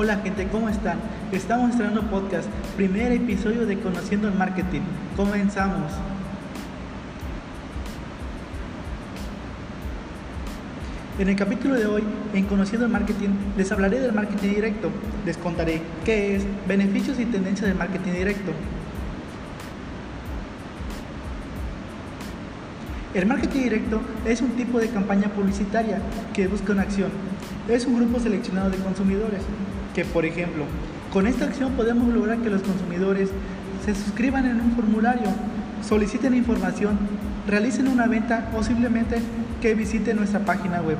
Hola gente, ¿cómo están? Estamos estrenando podcast, primer episodio de Conociendo el Marketing. Comenzamos. En el capítulo de hoy, en Conociendo el Marketing, les hablaré del marketing directo. Les contaré qué es, beneficios y tendencias del marketing directo. El marketing directo es un tipo de campaña publicitaria que busca una acción. Es un grupo seleccionado de consumidores que, por ejemplo, con esta acción podemos lograr que los consumidores se suscriban en un formulario, soliciten información, realicen una venta o simplemente que visiten nuestra página web.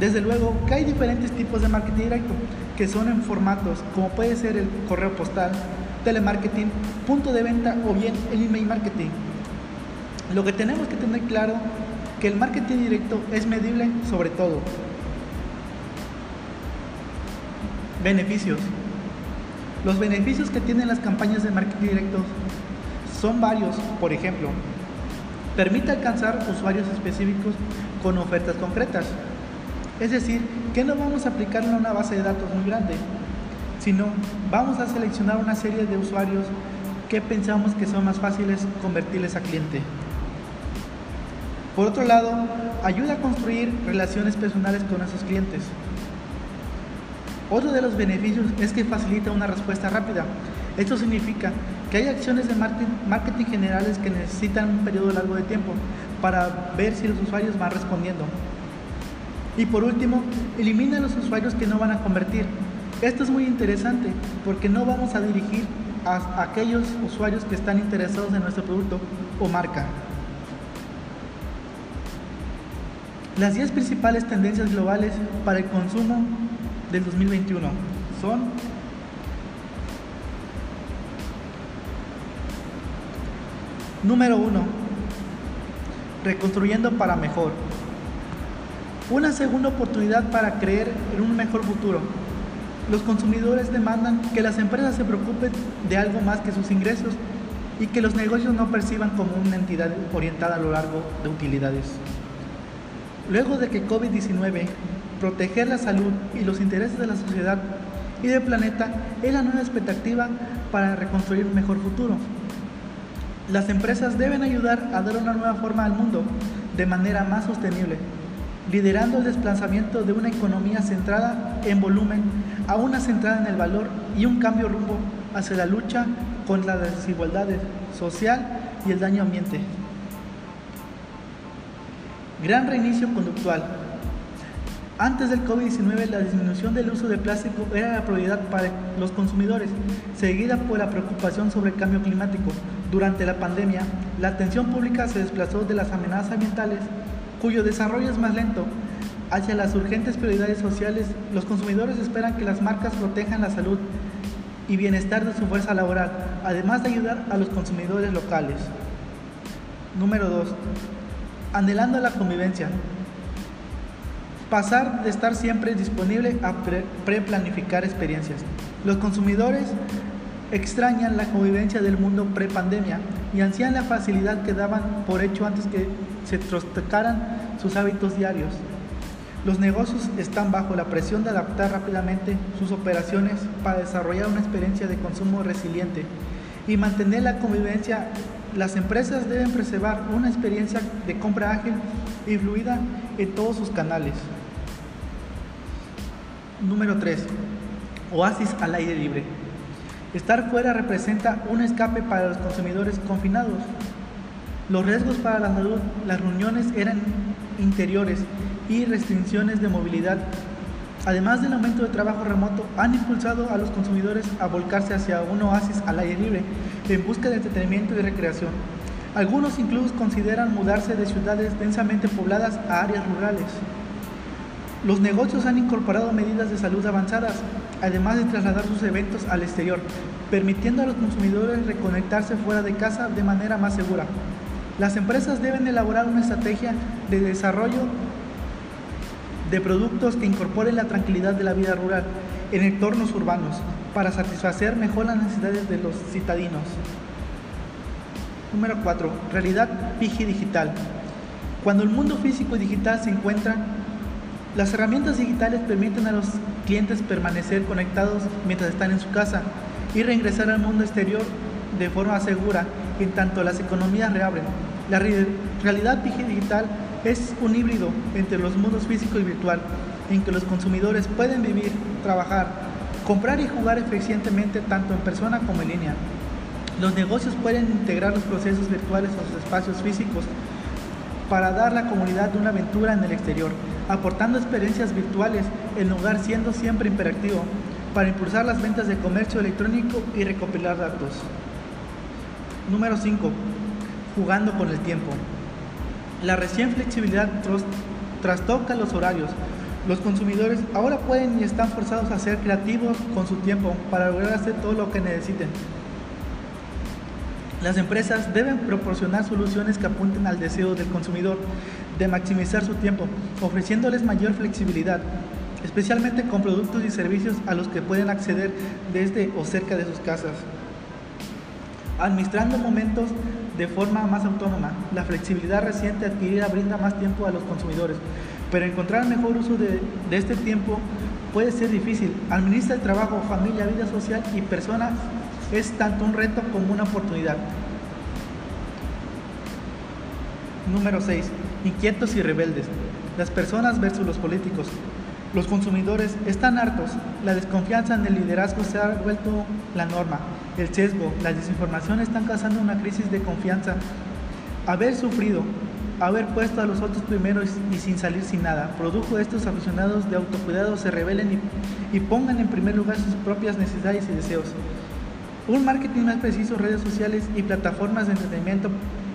Desde luego que hay diferentes tipos de marketing directo que son en formatos como puede ser el correo postal, telemarketing, punto de venta o bien el email marketing. Lo que tenemos que tener claro que el marketing directo es medible sobre todo. Beneficios. Los beneficios que tienen las campañas de marketing directo son varios. Por ejemplo, permite alcanzar usuarios específicos con ofertas concretas. Es decir, que no vamos a aplicarlo a una base de datos muy grande, sino vamos a seleccionar una serie de usuarios que pensamos que son más fáciles convertirles a cliente. Por otro lado, ayuda a construir relaciones personales con nuestros clientes. Otro de los beneficios es que facilita una respuesta rápida. Esto significa que hay acciones de marketing generales que necesitan un periodo largo de tiempo para ver si los usuarios van respondiendo. Y por último, elimina los usuarios que no van a convertir. Esto es muy interesante porque no vamos a dirigir a aquellos usuarios que están interesados en nuestro producto o marca. Las 10 principales tendencias globales para el consumo del 2021 son Número 1. Reconstruyendo para mejor. Una segunda oportunidad para creer en un mejor futuro. Los consumidores demandan que las empresas se preocupen de algo más que sus ingresos y que los negocios no perciban como una entidad orientada a lo largo de utilidades. Luego de que COVID-19, proteger la salud y los intereses de la sociedad y del planeta es la nueva expectativa para reconstruir un mejor futuro. Las empresas deben ayudar a dar una nueva forma al mundo de manera más sostenible, liderando el desplazamiento de una economía centrada en volumen a una centrada en el valor y un cambio rumbo hacia la lucha contra la desigualdad social y el daño ambiente. Gran reinicio conductual. Antes del COVID-19, la disminución del uso de plástico era la prioridad para los consumidores, seguida por la preocupación sobre el cambio climático. Durante la pandemia, la atención pública se desplazó de las amenazas ambientales, cuyo desarrollo es más lento, hacia las urgentes prioridades sociales. Los consumidores esperan que las marcas protejan la salud y bienestar de su fuerza laboral, además de ayudar a los consumidores locales. Número 2 anhelando la convivencia. Pasar de estar siempre disponible a pre-planificar experiencias. Los consumidores extrañan la convivencia del mundo pre-pandemia y ansían la facilidad que daban por hecho antes que se trostacaran sus hábitos diarios. Los negocios están bajo la presión de adaptar rápidamente sus operaciones para desarrollar una experiencia de consumo resiliente y mantener la convivencia las empresas deben preservar una experiencia de compra ágil y fluida en todos sus canales. Número 3. Oasis al aire libre. Estar fuera representa un escape para los consumidores confinados. Los riesgos para la salud, las reuniones eran interiores y restricciones de movilidad además del aumento de trabajo remoto, han impulsado a los consumidores a volcarse hacia un oasis al aire libre en busca de entretenimiento y recreación. Algunos incluso consideran mudarse de ciudades densamente pobladas a áreas rurales. Los negocios han incorporado medidas de salud avanzadas, además de trasladar sus eventos al exterior, permitiendo a los consumidores reconectarse fuera de casa de manera más segura. Las empresas deben elaborar una estrategia de desarrollo de productos que incorporen la tranquilidad de la vida rural en entornos urbanos para satisfacer mejor las necesidades de los citadinos. Número 4. Realidad Pigi digital. Cuando el mundo físico y digital se encuentran Las herramientas digitales permiten a los clientes permanecer conectados mientras están en su casa y reingresar al mundo exterior de forma segura en tanto las economías reabren. La realidad digital es un híbrido entre los mundos físico y virtual, en que los consumidores pueden vivir, trabajar, comprar y jugar eficientemente tanto en persona como en línea. Los negocios pueden integrar los procesos virtuales a sus espacios físicos para dar la comunidad una aventura en el exterior, aportando experiencias virtuales en lugar siendo siempre imperativo para impulsar las ventas de comercio electrónico y recopilar datos. Número 5. Jugando con el tiempo. La recién flexibilidad trastoca los horarios. Los consumidores ahora pueden y están forzados a ser creativos con su tiempo para lograr hacer todo lo que necesiten. Las empresas deben proporcionar soluciones que apunten al deseo del consumidor de maximizar su tiempo, ofreciéndoles mayor flexibilidad, especialmente con productos y servicios a los que pueden acceder desde o cerca de sus casas. Administrando momentos de forma más autónoma, la flexibilidad reciente adquirida brinda más tiempo a los consumidores, pero encontrar mejor uso de, este tiempo puede ser difícil. Administra el trabajo, familia, vida social y persona es tanto un reto como una oportunidad. Número 6. Inquietos y rebeldes. Las personas versus los políticos. Los consumidores están hartos. La desconfianza en el liderazgo se ha vuelto la norma. El sesgo, la desinformación están causando una crisis de confianza. Haber sufrido, haber puesto a los otros primero y sin salir sin nada, produjo estos aficionados de autocuidado se rebelen y pongan en primer lugar sus propias necesidades y deseos. Un marketing más preciso, redes sociales y plataformas de entretenimiento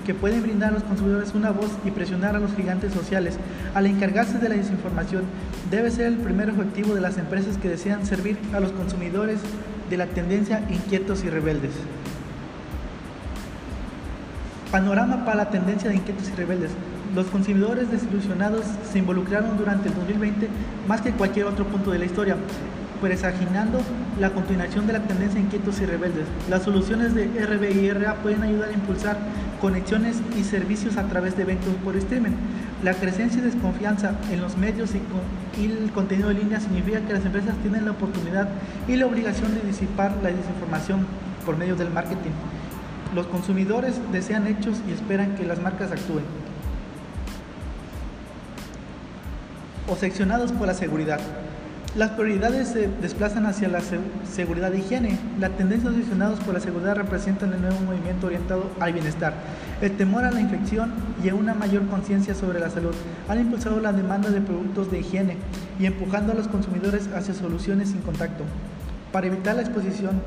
que pueden brindar a los consumidores una voz y presionar a los gigantes sociales al encargarse de la desinformación debe ser el primer objetivo de las empresas que desean servir a los consumidores de la tendencia inquietos y rebeldes. Panorama para la tendencia de inquietos y rebeldes. Los consumidores desilusionados se involucraron durante el 2020 más que cualquier otro punto de la historia presaginando la continuación de la tendencia inquietos y rebeldes. Las soluciones de RB y RA pueden ayudar a impulsar conexiones y servicios a través de eventos por streaming. La crecencia y desconfianza en los medios y, el contenido de línea significa que las empresas tienen la oportunidad y la obligación de disipar la desinformación por medio del marketing. Los consumidores desean hechos y esperan que las marcas actúen. O seccionados por la seguridad. Las prioridades se desplazan hacia la seguridad e higiene. La tendencia aficionados por la seguridad representan el nuevo movimiento orientado al bienestar. El temor a la infección y a una mayor conciencia sobre la salud han impulsado la demanda de productos de higiene y empujando a los consumidores hacia soluciones sin contacto. Para evitar la exposición,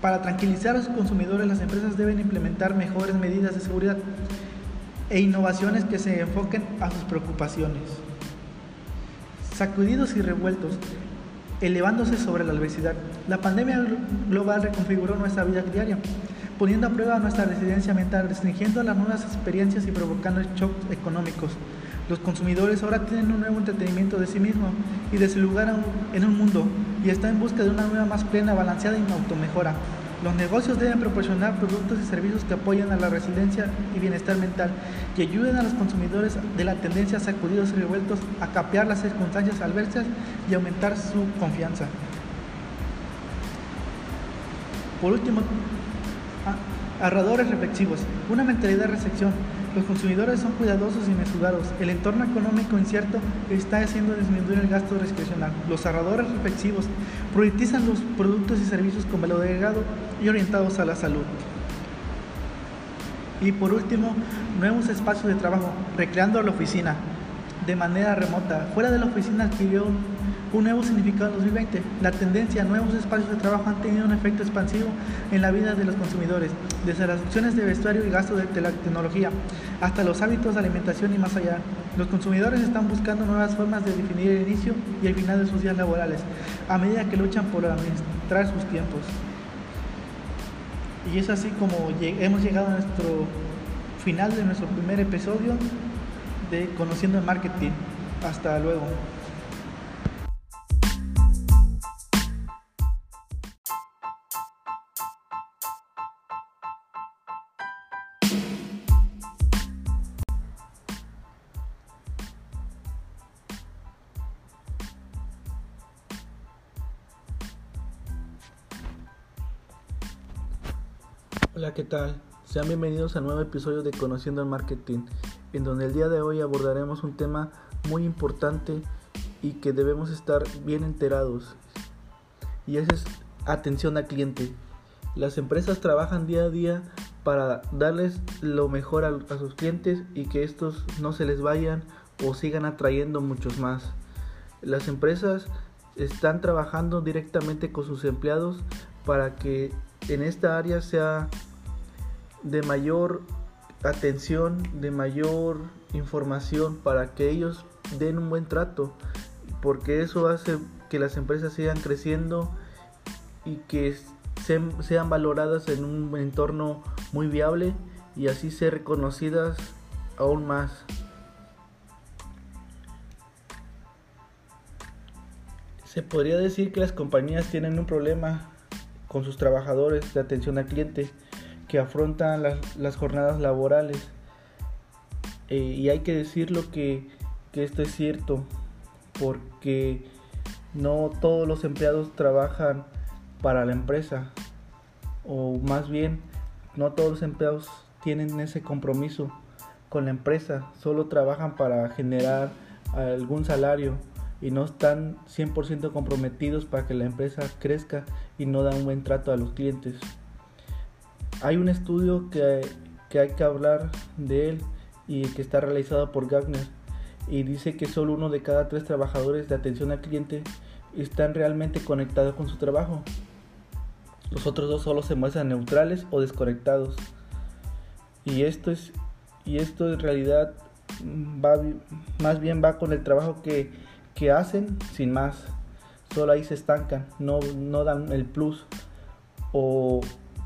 para tranquilizar a sus consumidores, las empresas deben implementar mejores medidas de seguridad e innovaciones que se enfoquen a sus preocupaciones sacudidos y revueltos, elevándose sobre la adversidad. La pandemia global reconfiguró nuestra vida diaria, poniendo a prueba nuestra residencia mental, restringiendo las nuevas experiencias y provocando shocks económicos. Los consumidores ahora tienen un nuevo entretenimiento de sí mismos y de su lugar en un mundo y están en busca de una nueva más plena, balanceada y automejora. Los negocios deben proporcionar productos y servicios que apoyen a la resiliencia y bienestar mental, que ayuden a los consumidores de la tendencia a sacudidos y revueltos a capear las circunstancias adversas y aumentar su confianza. Por último, ahorradores reflexivos, una mentalidad de recepción los consumidores son cuidadosos y mesurados. El entorno económico incierto está haciendo disminuir el gasto discrecional. Los ahorradores reflexivos priorizan los productos y servicios con valor agregado y orientados a la salud. Y por último, nuevos espacios de trabajo, recreando la oficina de manera remota. Fuera de la oficina adquirió un nuevo significado en 2020. La tendencia a nuevos espacios de trabajo han tenido un efecto expansivo en la vida de los consumidores, desde las opciones de vestuario y gasto de tecnología hasta los hábitos de alimentación y más allá. Los consumidores están buscando nuevas formas de definir el inicio y el final de sus días laborales, a medida que luchan por administrar sus tiempos. Y es así como hemos llegado a nuestro final de nuestro primer episodio de Conociendo el Marketing. Hasta luego. Hola, ¿qué tal? Sean bienvenidos al nuevo episodio de Conociendo el Marketing, en donde el día de hoy abordaremos un tema muy importante y que debemos estar bien enterados. Y ese es atención al cliente. Las empresas trabajan día a día para darles lo mejor a, a sus clientes y que estos no se les vayan o sigan atrayendo muchos más. Las empresas están trabajando directamente con sus empleados para que en esta área sea de mayor atención, de mayor información para que ellos den un buen trato, porque eso hace que las empresas sigan creciendo y que sean valoradas en un entorno muy viable y así ser reconocidas aún más. Se podría decir que las compañías tienen un problema con sus trabajadores de atención al cliente que afrontan las, jornadas laborales. Eh, y hay que decirlo que, que esto es cierto, porque no todos los empleados trabajan para la empresa, o más bien, no todos los empleados tienen ese compromiso con la empresa, solo trabajan para generar algún salario y no están 100% comprometidos para que la empresa crezca y no dan un buen trato a los clientes. Hay un estudio que, que hay que hablar de él y que está realizado por Gagner y dice que solo uno de cada tres trabajadores de atención al cliente están realmente conectados con su trabajo. Los otros dos solo se muestran neutrales o desconectados. Y esto es y esto en realidad va más bien va con el trabajo que que hacen sin más. Solo ahí se estancan, no, no dan el plus. O,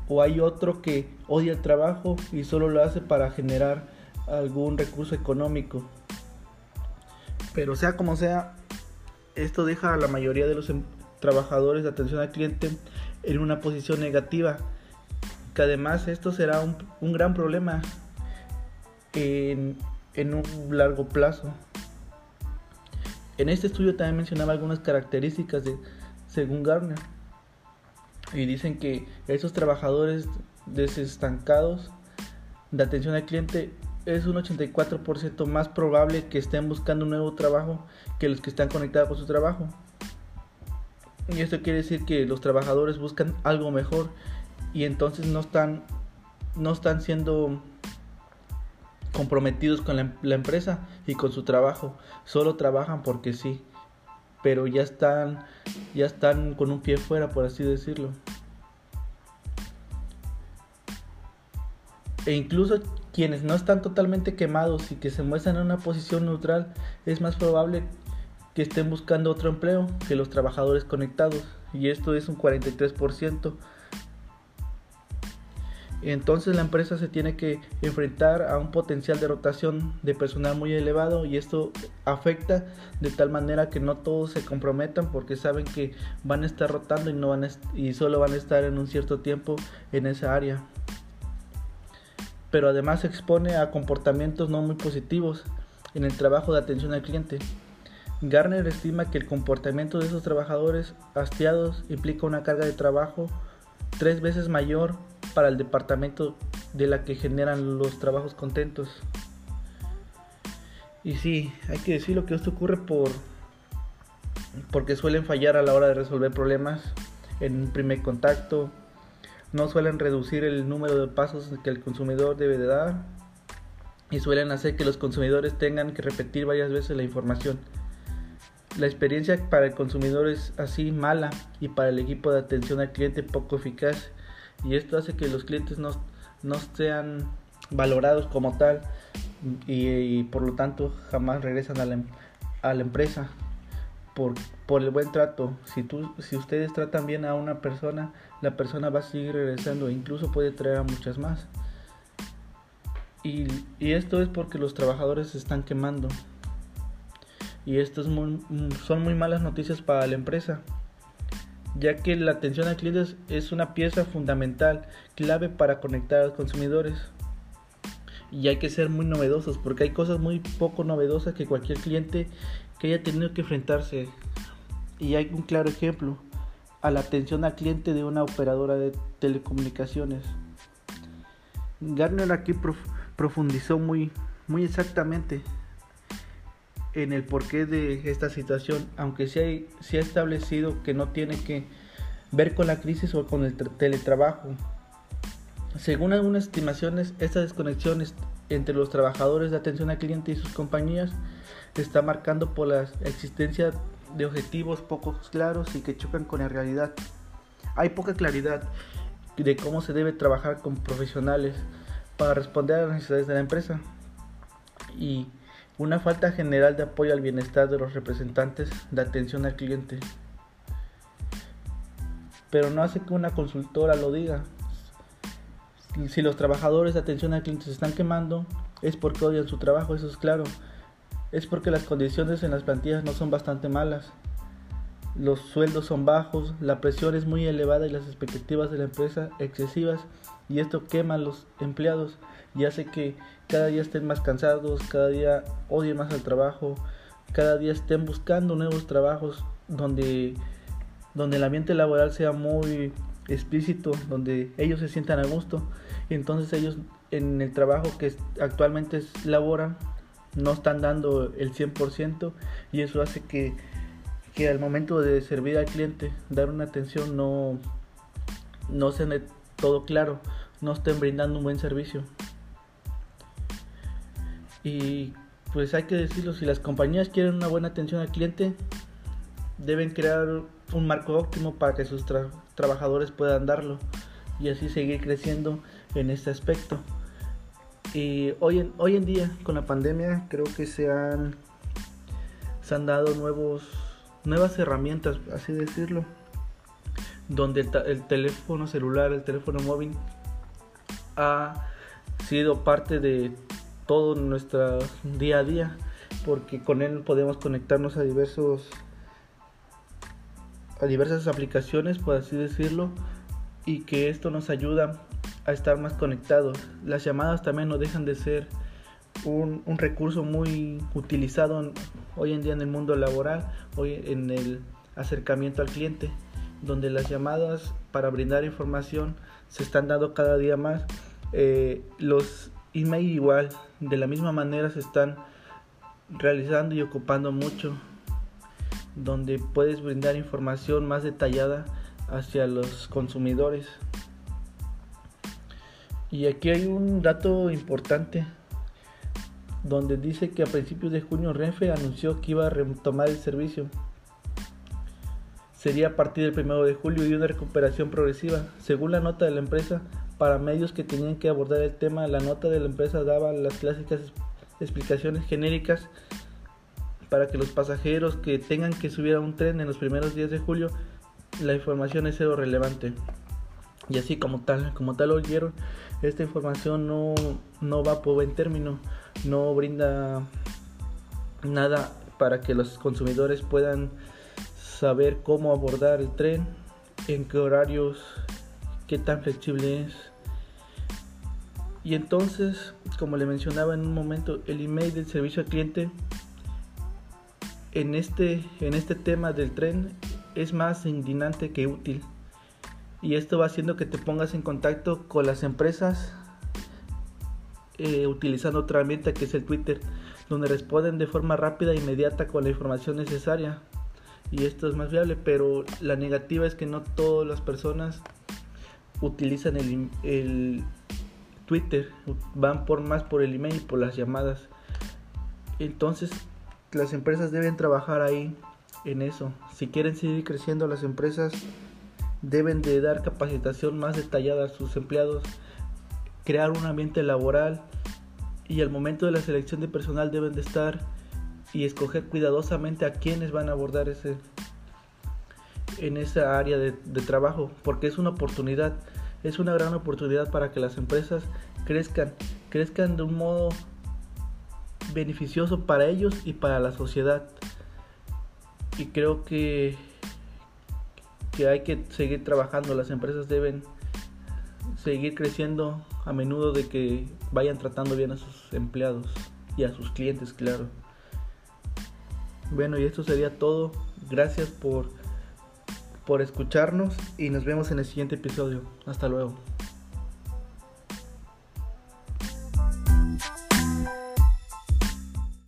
o hay otro que odia el trabajo y solo lo hace para generar algún recurso económico. Pero sea como sea, esto deja a la mayoría de los em, trabajadores de atención al cliente en una posición negativa. Que además esto será un, gran problema en, en un largo plazo. En este estudio también mencionaba algunas características de, según Garner, y dicen que esos trabajadores desestancados de atención al cliente es un 84% más probable que estén buscando un nuevo trabajo que los que están conectados con su trabajo. Y esto quiere decir que los trabajadores buscan algo mejor y entonces no están no están siendo comprometidos con la, empresa y con su trabajo. Solo trabajan porque sí, pero ya están, ya están con un pie fuera, por así decirlo. E incluso quienes no están totalmente quemados y que se muestran en una posición neutral, es más probable que estén buscando otro empleo que los trabajadores conectados. Y esto es un 43% entonces la empresa se tiene que enfrentar a un potencial de rotación de personal muy elevado y esto afecta de tal manera que no todos se comprometan porque saben que van a estar rotando y no van y solo van a estar en un cierto tiempo en esa área. Pero además se expone a comportamientos no muy positivos en el trabajo de atención al cliente. Garner estima que el comportamiento de esos trabajadores hastiados implica una carga de trabajo tres veces mayor para el departamento de la que generan los trabajos contentos. Y sí, hay que decirlo que esto ocurre por porque suelen fallar a la hora de resolver problemas en un primer contacto, no suelen reducir el número de pasos que el consumidor debe de dar y suelen hacer que los consumidores tengan que repetir varias veces la información. La experiencia para el consumidor es así mala y para el equipo de atención al cliente poco eficaz y esto hace que los clientes no, sean valorados como tal y, por lo tanto jamás regresan a la, a la empresa por, por, el buen trato. Si, tú, si ustedes tratan bien a una persona, la persona va a seguir regresando incluso puede traer a muchas más. Y, y esto es porque los trabajadores se están quemando. Y esto es son muy malas noticias para la empresa ya que la atención al cliente es una pieza fundamental, clave para conectar a los consumidores. Y hay que ser muy novedosos, porque hay cosas muy poco novedosas que cualquier cliente que haya tenido que enfrentarse. Y hay un claro ejemplo, a la atención al cliente de una operadora de telecomunicaciones. Garner aquí profundizó muy, muy exactamente en el porqué de esta situación, aunque se ha, ha establecido que no tiene que ver con la crisis o con el teletrabajo. Según algunas estimaciones, esta desconexión entre los trabajadores de atención al cliente y sus compañías está marcando por la existencia de objetivos poco claros y que chocan con la realidad. Hay poca claridad de cómo se debe trabajar con profesionales para responder a las necesidades de la empresa y una falta general de apoyo al bienestar de los representantes de atención al cliente. Pero no hace que una consultora lo diga. Si los trabajadores de atención al cliente se están quemando, es porque odian su trabajo, eso es claro. Es porque las condiciones en las plantillas no son bastante malas. Los sueldos son bajos, la presión es muy elevada y las expectativas de la empresa excesivas y esto quema a los empleados y hace que cada día estén más cansados, cada día odien más al trabajo, cada día estén buscando nuevos trabajos donde, donde el ambiente laboral sea muy explícito, donde ellos se sientan a gusto. Entonces ellos en el trabajo que actualmente laboran no están dando el 100% y eso hace que, que al momento de servir al cliente, dar una atención no, no se todo claro, no estén brindando un buen servicio. Y pues hay que decirlo, si las compañías quieren una buena atención al cliente, deben crear un marco óptimo para que sus trabajadores puedan darlo y así seguir creciendo en este aspecto. Y hoy en, hoy en día, con la pandemia, creo que se han, se han dado nuevos, nuevas herramientas, así decirlo, donde el, teléfono celular, el teléfono móvil ha sido parte de todo nuestro día a día porque con él podemos conectarnos a diversos a diversas aplicaciones por así decirlo y que esto nos ayuda a estar más conectados. Las llamadas también no dejan de ser un, un recurso muy utilizado hoy en día en el mundo laboral hoy en el acercamiento al cliente donde las llamadas para brindar información se están dando cada día más. Eh, los email igual, de la misma manera se están realizando y ocupando mucho, donde puedes brindar información más detallada hacia los consumidores. Y aquí hay un dato importante donde dice que a principios de junio Renfe anunció que iba a retomar el servicio sería a partir del 1 de julio y una recuperación progresiva. Según la nota de la empresa, para medios que tenían que abordar el tema, la nota de la empresa daba las clásicas explicaciones genéricas para que los pasajeros que tengan que subir a un tren en los primeros días de julio, la información es cero relevante. Y así como tal, como tal oyeron, esta información no, no va por buen término, no brinda nada para que los consumidores puedan saber cómo abordar el tren, en qué horarios, qué tan flexible es. Y entonces, como le mencionaba en un momento, el email del servicio al cliente en este, en este tema del tren es más indignante que útil. Y esto va haciendo que te pongas en contacto con las empresas eh, utilizando otra herramienta que es el Twitter, donde responden de forma rápida e inmediata con la información necesaria y esto es más viable, pero la negativa es que no todas las personas utilizan el, el Twitter, van por más por el email, por las llamadas. Entonces, las empresas deben trabajar ahí en eso. Si quieren seguir creciendo las empresas deben de dar capacitación más detallada a sus empleados, crear un ambiente laboral y al momento de la selección de personal deben de estar y escoger cuidadosamente a quienes van a abordar ese, en esa área de, trabajo, porque es una oportunidad, es una gran oportunidad para que las empresas crezcan, crezcan de un modo beneficioso para ellos y para la sociedad. Y creo que, que hay que seguir trabajando, las empresas deben seguir creciendo a menudo de que vayan tratando bien a sus empleados y a sus clientes, claro. Bueno, y esto sería todo. Gracias por, por escucharnos y nos vemos en el siguiente episodio. Hasta luego.